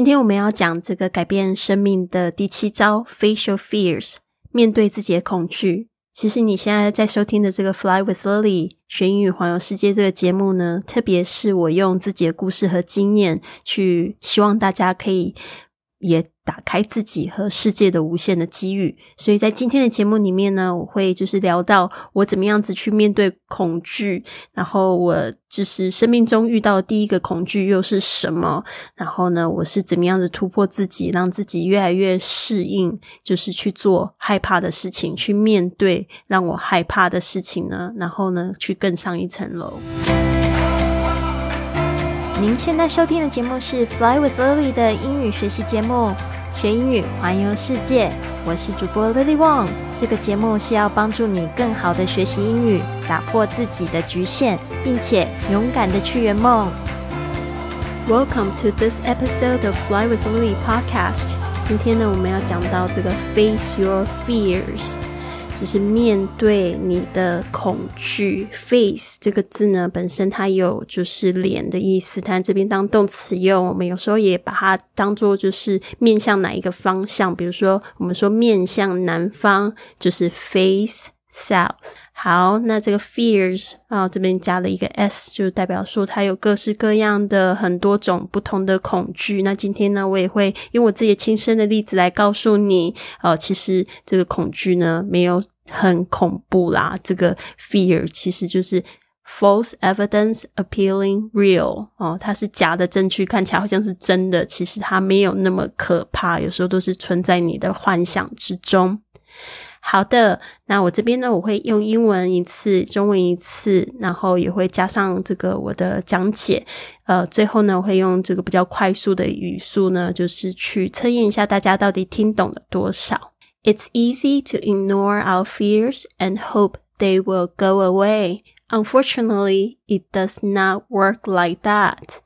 今天我们要讲这个改变生命的第七招：facial Fears，面对自己的恐惧。其实你现在在收听的这个《Fly with Lily》学英语环游世界这个节目呢，特别是我用自己的故事和经验去，希望大家可以。也打开自己和世界的无限的机遇，所以在今天的节目里面呢，我会就是聊到我怎么样子去面对恐惧，然后我就是生命中遇到的第一个恐惧又是什么，然后呢，我是怎么样子突破自己，让自己越来越适应，就是去做害怕的事情，去面对让我害怕的事情呢，然后呢，去更上一层楼。您现在收听的节目是《Fly with Lily》的英语学习节目，学英语环游世界。我是主播 Lily Wong。这个节目是要帮助你更好的学习英语，打破自己的局限，并且勇敢的去圆梦。Welcome to this episode of Fly with Lily podcast。今天呢，我们要讲到这个 Face Your Fears。就是面对你的恐惧，face 这个字呢，本身它有就是脸的意思，但这边当动词用。我们有时候也把它当做就是面向哪一个方向，比如说我们说面向南方，就是 face south。好，那这个 fears 啊，这边加了一个 s，就代表说它有各式各样的很多种不同的恐惧。那今天呢，我也会用我自己亲身的例子来告诉你，呃，其实这个恐惧呢，没有。很恐怖啦！这个 fear 其实就是 false evidence appealing real 哦，它是假的证据，看起来好像是真的，其实它没有那么可怕，有时候都是存在你的幻想之中。好的，那我这边呢，我会用英文一次，中文一次，然后也会加上这个我的讲解。呃，最后呢，我会用这个比较快速的语速呢，就是去测验一下大家到底听懂了多少。It's easy to ignore our fears and hope they will go away. Unfortunately, it does not work like that.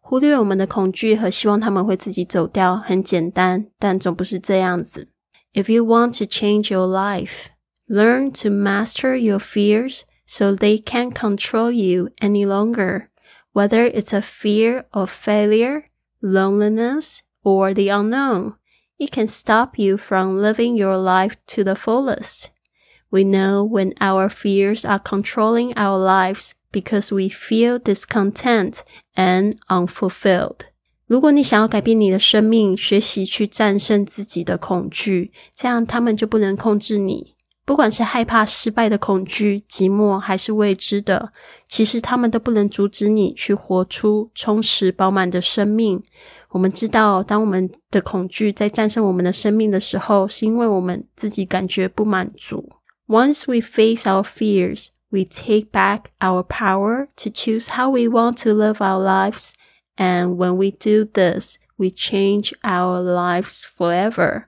忽略我们的恐惧和希望他们会自己走掉很简单，但总不是这样子。If you want to change your life, learn to master your fears so they can't control you any longer. Whether it's a fear of failure, loneliness, or the unknown. It can stop you from living your life to the fullest. We know when our fears are controlling our lives because we feel discontent and unfulfilled. 如果你想要改变你的生命，学习去战胜自己的恐惧，这样他们就不能控制你。不管是害怕失败的恐惧、寂寞还是未知的，其实他们都不能阻止你去活出充实饱满的生命。我们知道，当我们的恐惧在战胜我们的生命的时候，是因为我们自己感觉不满足。Once we face our fears, we take back our power to choose how we want to live our lives. And when we do this, we change our lives forever.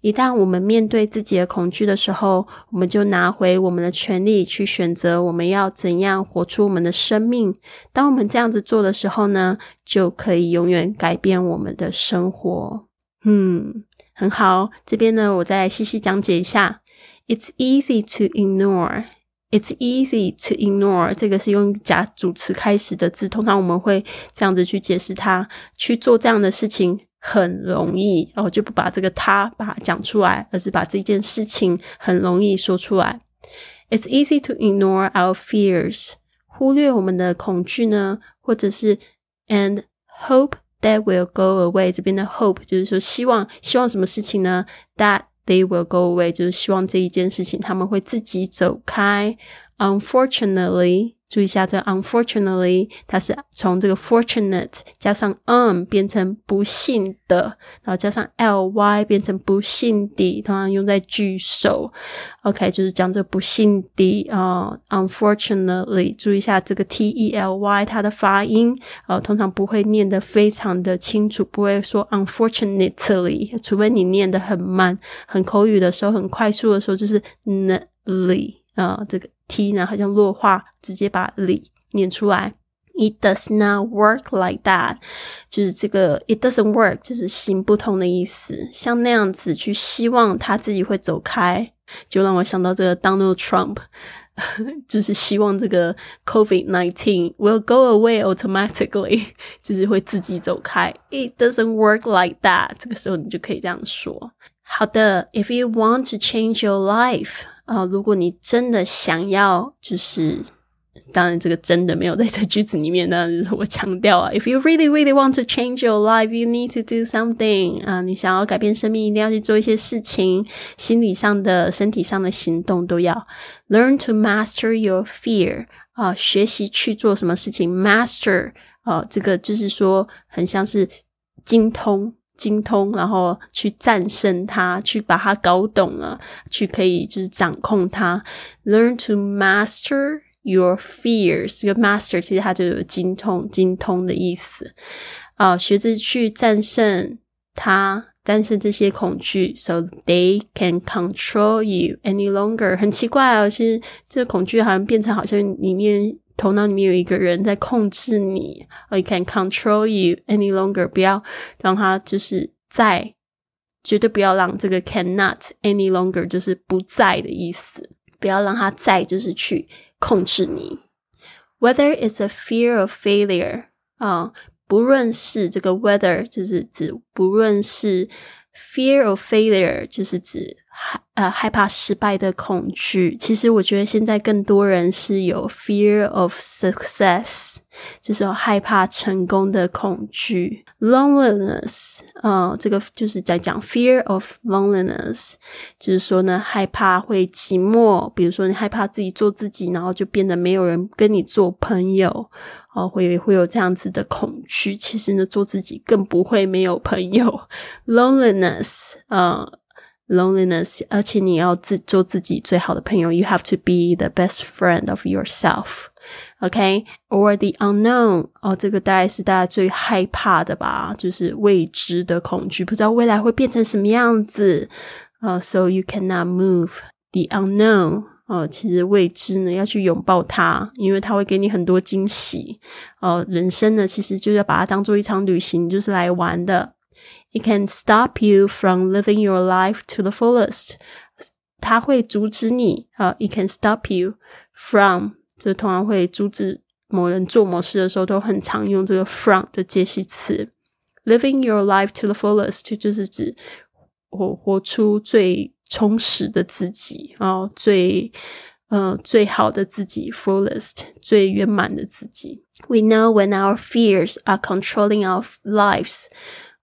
一旦我们面对自己的恐惧的时候，我们就拿回我们的权利去选择我们要怎样活出我们的生命。当我们这样子做的时候呢，就可以永远改变我们的生活。嗯，很好。这边呢，我再细细讲解一下。It's easy to ignore. It's easy to ignore. 这个是用假主词开始的字，通常我们会这样子去解释它。去做这样的事情。很容易，然后就不把这个他把它讲出来，而是把这件事情很容易说出来。It's easy to ignore our fears，忽略我们的恐惧呢，或者是 and hope that will go away。这边的 hope 就是说希望，希望什么事情呢？That they will go away，就是希望这一件事情他们会自己走开。Unfortunately。 注意一下，这 unfortunately 它是从这个 fortunate 加上 um 变成不幸的，然后加上 ly 变成不幸的，通常用在句首。OK，就是讲这不幸的啊。Unfortunately，注意一下这个 tely 它的发音，呃，通常不会念得非常的清楚，不会说 unfortunately，除非你念得很慢，很口语的时候，很快速的时候，就是 nly 啊，这个。T 呢，好像弱化，直接把里念出来。It does not work like that，就是这个 it doesn't work，就是行不通的意思。像那样子去希望他自己会走开，就让我想到这个 Donald Trump。就是希望这个 COVID nineteen will go away automatically，就是会自己走开。It doesn't work like that。这个时候你就可以这样说。好的，If you want to change your life，啊、如果你真的想要，就是当然这个真的没有在这句子里面，当然就是我强调啊，If you really really want to change your life, you need to do something 啊、你想要改变生命，一定要去做一些事情，心理上的、身体上的行动都要。Learn to master your fear 啊、学习去做什么事情，master 啊、这个就是说很像是精通。精通，然后去战胜它，去把它搞懂了，去可以就是掌控它。Learn to master your fears。这个 master 其实它就有精通、精通的意思啊、学着去战胜它，战胜这些恐惧，so they can control you any longer。很奇怪哦，其实这个恐惧好像变成好像里面。头脑里面有一个人在控制你，or it can control you any longer。不要让他就是在，绝对不要让这个 cannot any longer 就是不在的意思，不要让他在，就是去控制你。Whether it's a fear of failure 啊、不论是这个 whether 就是指不论是 fear of failure 就是指害呃害怕失败的恐惧。其实我觉得现在更多人是有 fear of success，就是害怕成功的恐惧。loneliness，呃，这个就是在讲 fear of loneliness，就是说呢，害怕会寂寞。比如说你害怕自己做自己，然后就变得没有人跟你做朋友。哦，会会有这样子的恐惧。其实呢，做自己更不会没有朋友。Loneliness，呃，loneliness，而且你要自做自己最好的朋友。You have to be the best friend of yourself. OK, or the unknown. 哦，这个大概是大家最害怕的吧，就是未知的恐惧，不知道未来会变成什么样子。呃、s o you cannot move the unknown. 哦，其实未知呢，要去拥抱它，因为它会给你很多惊喜。哦，人生呢，其实就要把它当做一场旅行，就是来玩的。It can stop you from living your life to the fullest。它会阻止你啊、呃、，It can stop you from，这通常会阻止某人做某事的时候，都很常用这个 from 的介系词。Living your life to the fullest 就是指活活出最充实的自己哦，最呃最好的自己，fullest 最圆满的自己。We know when our fears are controlling our lives，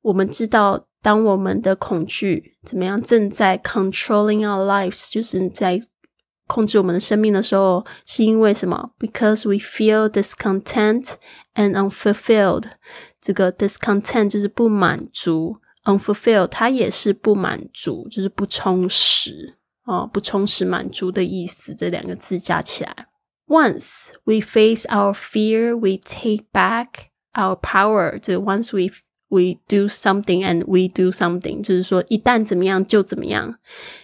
我们知道当我们的恐惧怎么样正在 controlling our lives，就是在控制我们的生命的时候，是因为什么？Because we feel discontent and unfulfilled。这个 discontent 就是不满足。unfulfilled，它也是不满足，就是不充实哦，不充实、满足的意思。这两个字加起来。Once we face our fear, we take back our power. 这 once we we do something and we do something，就是说一旦怎么样就怎么样。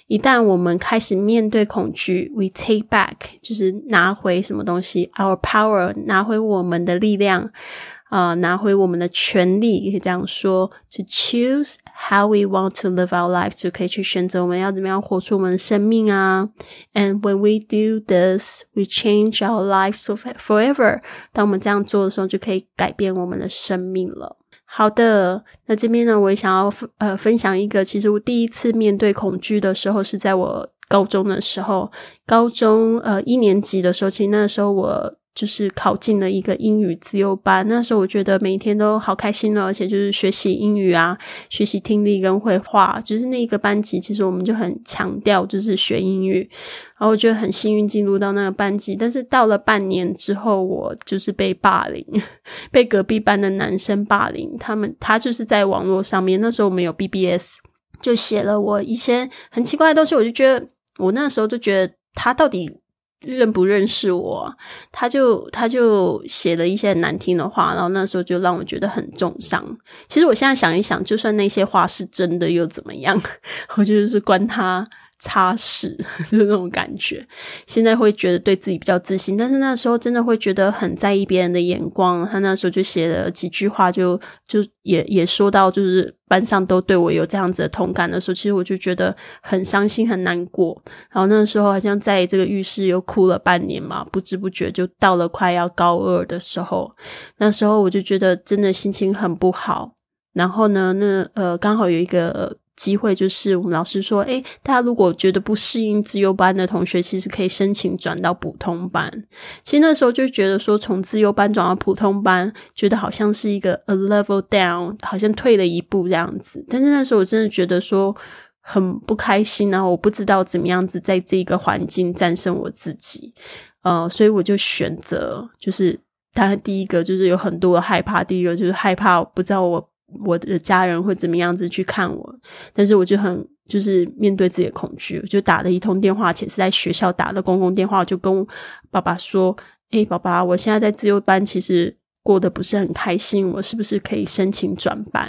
一旦我们开始面对恐惧，we take back，就是拿回什么东西，our power，拿回我们的力量。啊、呃，拿回我们的权利，可以这样说：to choose how we want to live our life，就可以去选择我们要怎么样活出我们的生命啊。And when we do this, we change our lives forever。当我们这样做的时候，就可以改变我们的生命了。 好的，那这边呢，我也想要呃分享一个，其实我第一次面对恐惧的时候是在我高中的时候，高中呃一年级的时候，其实那时候我。就是考进了一个英语自由班，那时候我觉得每天都好开心哦，而且就是学习英语啊，学习听力跟绘画，就是那一个班级，其实我们就很强调就是学英语，然后我觉得很幸运进入到那个班级，但是到了半年之后，我就是被霸凌，被隔壁班的男生霸凌，他们他就是在网络上面，那时候我们有 BBS，就写了我一些很奇怪的东西，我就觉得我那时候就觉得他到底。认不认识我？他就他就写了一些很难听的话，然后那时候就让我觉得很重伤。其实我现在想一想，就算那些话是真的又怎么样？我就是关他擦拭，就那种感觉。现在会觉得对自己比较自信，但是那时候真的会觉得很在意别人的眼光。他那时候就写了几句话，就就也也说到，就是班上都对我有这样子的同感的时候，其实我就觉得很伤心、很难过。然后那时候好像在这个浴室又哭了半年嘛，不知不觉就到了快要高二的时候，那时候我就觉得真的心情很不好。然后呢，那呃刚好有一个。机会就是我们老师说，诶，大家如果觉得不适应自优班的同学，其实可以申请转到普通班。其实那时候就觉得说，从自优班转到普通班，觉得好像是一个 a level down，好像退了一步这样子。但是那时候我真的觉得说很不开心，然后我不知道怎么样子在这个环境战胜我自己，呃，所以我就选择就是，当然第一个就是有很多害怕，第一个就是害怕不知道我。我的家人会怎么样子去看我？但是我就很就是面对自己的恐惧，我就打了一通电话，且是在学校打的公共电话，我就跟爸爸说：“哎，爸爸，我现在在自由班，其实过得不是很开心，我是不是可以申请转班？”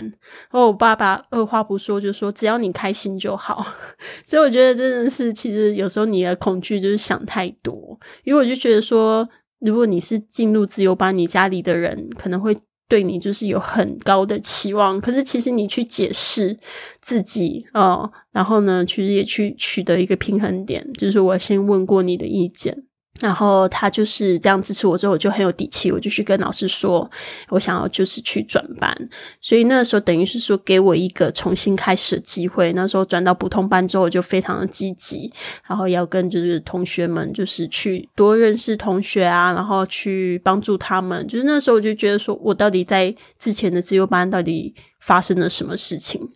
然后我爸爸二话不说就说：“只要你开心就好。”所以我觉得真的是，其实有时候你的恐惧就是想太多，因为我就觉得说，如果你是进入自由班，你家里的人可能会。对你就是有很高的期望，可是其实你去解释自己哦，然后呢，其实也去取得一个平衡点，就是我先问过你的意见。然后他就是这样支持我之后，我就很有底气，我就去跟老师说，我想要就是去转班。所以那时候等于是说给我一个重新开始的机会。那时候转到普通班之后，我就非常的积极，然后要跟就是同学们就是去多认识同学啊，然后去帮助他们。就是那时候我就觉得说，我到底在之前的自由班到底发生了什么事情？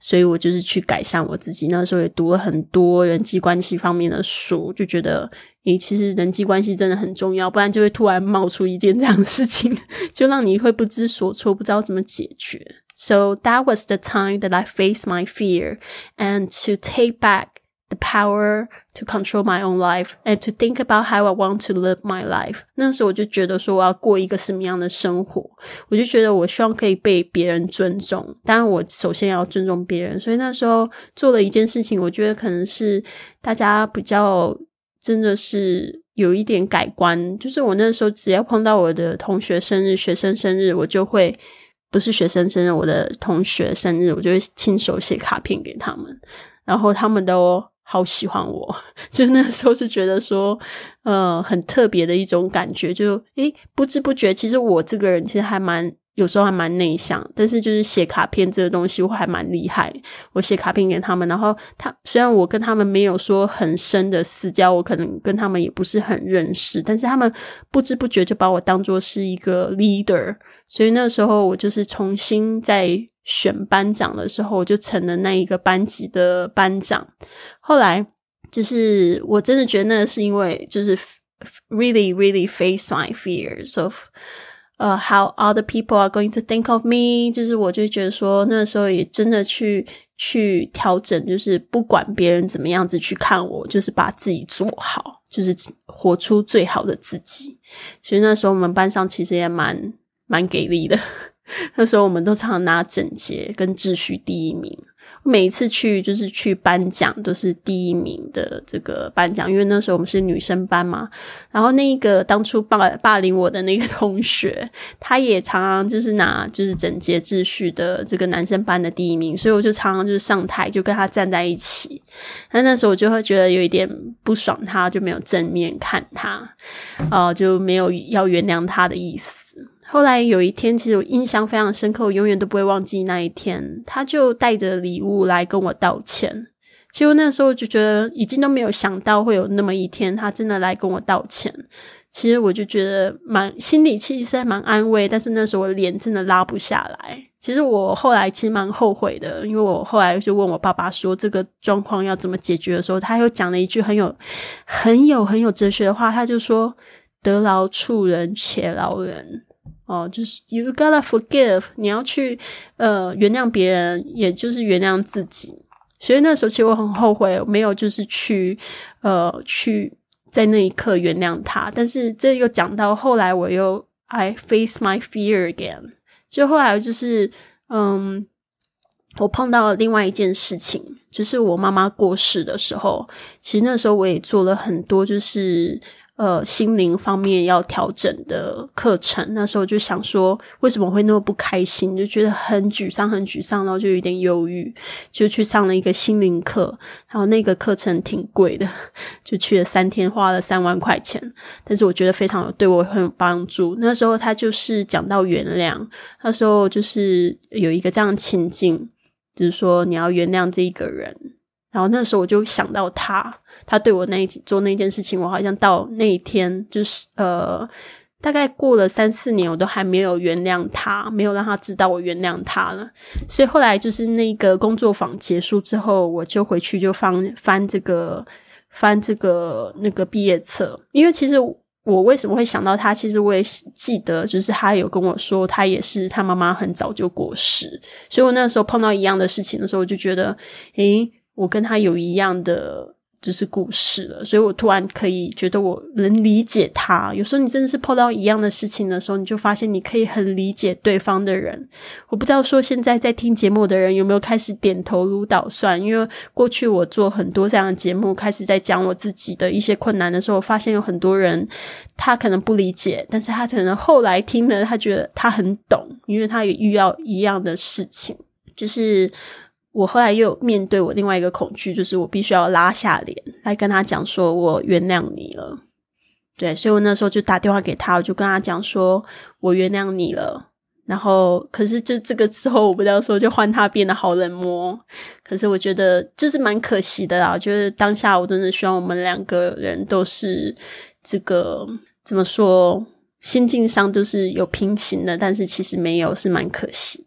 所以我就是去改善我自己。那时候也读了很多人际关系方面的书，就觉得。你，其实人际关系真的很重要，不然就会突然冒出一件这样的事情，就让你会不知所措，不知道怎么解决。So that was the time that I faced my fear and to take back the power to control my own life and to think about how I want to live my life。那时候我就觉得说我要过一个什么样的生活，我就觉得我希望可以被别人尊重，当然我首先要尊重别人。所以那时候做了一件事情，我觉得可能是大家比较。真的是有一点改观，就是我那时候只要碰到我的同学生日、学生生日，我就会不是学生生日，我的同学生日，我就会亲手写卡片给他们，然后他们都好喜欢我，就那时候是觉得说，呃，很特别的一种感觉，就诶不知不觉，其实我这个人其实还蛮。有时候还蛮内向，但是就是写卡片这个东西我还蛮厉害。我写卡片给他们，然后他虽然我跟他们没有说很深的私交，我可能跟他们也不是很认识，但是他们不知不觉就把我当做是一个 leader。所以那时候我就是重新在选班长的时候，我就成了那一个班级的班长。后来就是我真的觉得那是因为就是 really really face my fears of。呃，how other people are going to think of me，就是我就觉得说，那时候也真的去去调整，就是不管别人怎么样子去看我，就是把自己做好，就是活出最好的自己。所以那时候我们班上其实也蛮蛮给力的，那时候我们都常拿整洁跟秩序第一名。每一次去就是去颁奖都是第一名的这个颁奖，因为那时候我们是女生班嘛。然后那个当初霸霸凌我的那个同学，他也常常就是拿就是整洁秩序的这个男生班的第一名，所以我就常常就是上台就跟他站在一起。那那时候我就会觉得有一点不爽，他就没有正面看他，哦，就没有要原谅他的意思。后来有一天，其实我印象非常深刻，我永远都不会忘记那一天。他就带着礼物来跟我道歉。其实那时候就觉得，已经都没有想到会有那么一天，他真的来跟我道歉。其实我就觉得蛮心里其实还蛮安慰，但是那时候我脸真的拉不下来。其实我后来其实蛮后悔的，因为我后来就问我爸爸说这个状况要怎么解决的时候，他又讲了一句很有、很有、很有哲学的话，他就说：“得饶处人且饶人。”哦，就是 you gotta forgive，你要去呃原谅别人，也就是原谅自己。所以那时候其实我很后悔，没有就是去呃去在那一刻原谅他。但是这又讲到后来，我又 I face my fear again。就后来就是嗯，我碰到了另外一件事情，就是我妈妈过世的时候，其实那时候我也做了很多，就是呃心灵方面要调整的课程。那时候就想说，为什么会那么不开心，就觉得很沮丧，很沮丧，然后就有点忧郁，就去上了一个心灵课。然后那个课程挺贵的，就去了三天，花了三万块钱。但是我觉得非常对我很有帮助。那时候他就是讲到原谅，那时候就是有一个这样情境。就是说，你要原谅这一个人。然后那时候我就想到他，他对我那一做那件事情，我好像到那一天，就是呃，大概过了三四年，我都还没有原谅他，没有让他知道我原谅他了。所以后来就是那个工作坊结束之后，我就回去就翻翻这个翻这个那个毕业册，因为其实。我为什么会想到他？其实我也记得，就是他有跟我说，他也是他妈妈很早就过世，所以我那时候碰到一样的事情的时候，我就觉得，诶，我跟他有一样的。就是故事了，所以我突然可以觉得我能理解他。有时候你真的是碰到一样的事情的时候，你就发现你可以很理解对方的人。我不知道说现在在听节目的人有没有开始点头如捣蒜，因为过去我做很多这样的节目，开始在讲我自己的一些困难的时候，发现有很多人他可能不理解，但是他可能后来听了，他觉得他很懂，因为他也遇到一样的事情，就是。我后来又面对我另外一个恐惧，就是我必须要拉下脸来跟他讲，说我原谅你了。对，所以我那时候就打电话给他，我就跟他讲说，我原谅你了。然后，可是就这个之后，我不知道说就换他变得好冷漠。可是我觉得就是蛮可惜的啦。就是当下我真的希望我们两个人都是这个怎么说，心境上都是有平行的，但是其实没有，是蛮可惜。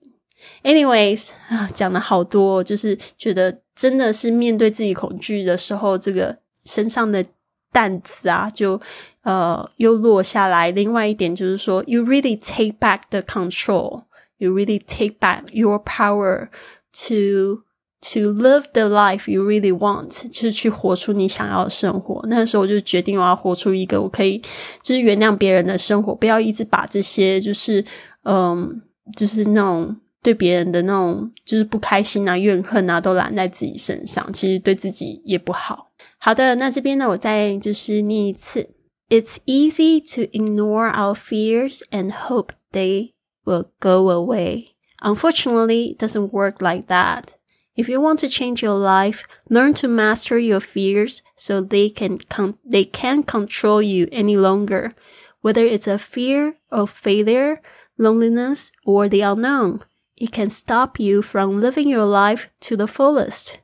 Anyways 啊，讲了好多，就是觉得真的是面对自己恐惧的时候，这个身上的担子啊，就呃又落下来。另外一点就是说，you really take back the control, you really take back your power to to live the life you really want，就是去活出你想要的生活。那时候我就决定我要活出一个我可以就是原谅别人的生活，不要一直把这些就是嗯，就是那种。对别人的那种就是不开心啊、怨恨啊，都揽在自己身上，其实对自己也不好。好的，那这边呢，我再就是念一次：It's easy to ignore our fears and hope they will go away. Unfortunately, it doesn't work like that. If you want to change your life, learn to master your fears so they can con- they can't control you any longer. Whether it's a fear of failure, loneliness, or the unknown. It can stop you from living your life to the fullest.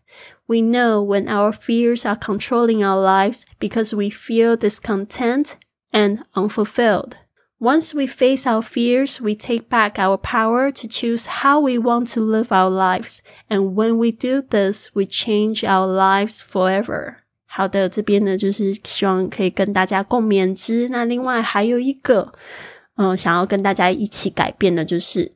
We know when our fears are controlling our lives because we feel discontent and unfulfilled. Once we face our fears, we take back our power to choose how we want to live our lives. And when we do this, we change our lives forever. 好的，这边呢就是希望可以跟大家共勉之。那另外还有一个，嗯、呃，想要跟大家一起改变的，就是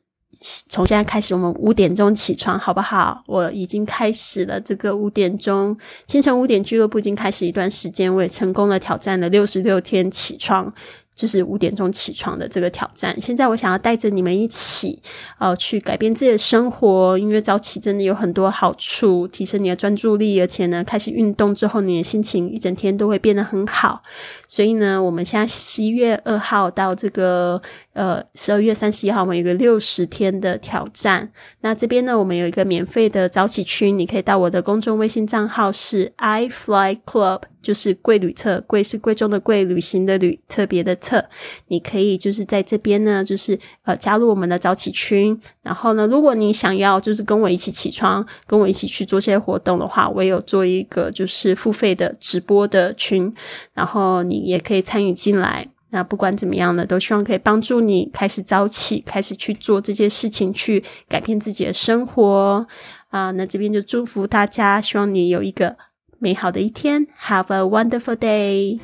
从现在开始，我们五点钟起床，好不好？我已经开始了这个五点钟清晨五点俱乐部，已经开始一段时间，我也成功的挑战了六十六天起床。就是五点钟起床的这个挑战。现在我想要带着你们一起，呃，去改变自己的生活。因为早起真的有很多好处，提升你的专注力，而且呢，开始运动之后，你的心情一整天都会变得很好。所以呢，我们现在十一月二号到这个呃十二月三十一号，我们有一个六十天的挑战。那这边呢，我们有一个免费的早起区，你可以到我的公众微信账号是 i fly club。就是贵旅特，贵是贵重的贵，旅行的旅，特别的特。你可以就是在这边呢，就是呃加入我们的早起群。然后呢，如果你想要就是跟我一起起床，跟我一起去做些活动的话，我有做一个就是付费的直播的群，然后你也可以参与进来。那不管怎么样呢，都希望可以帮助你开始早起，开始去做这些事情，去改变自己的生活啊。那这边就祝福大家，希望你有一个。美好的一天，Have a wonderful day。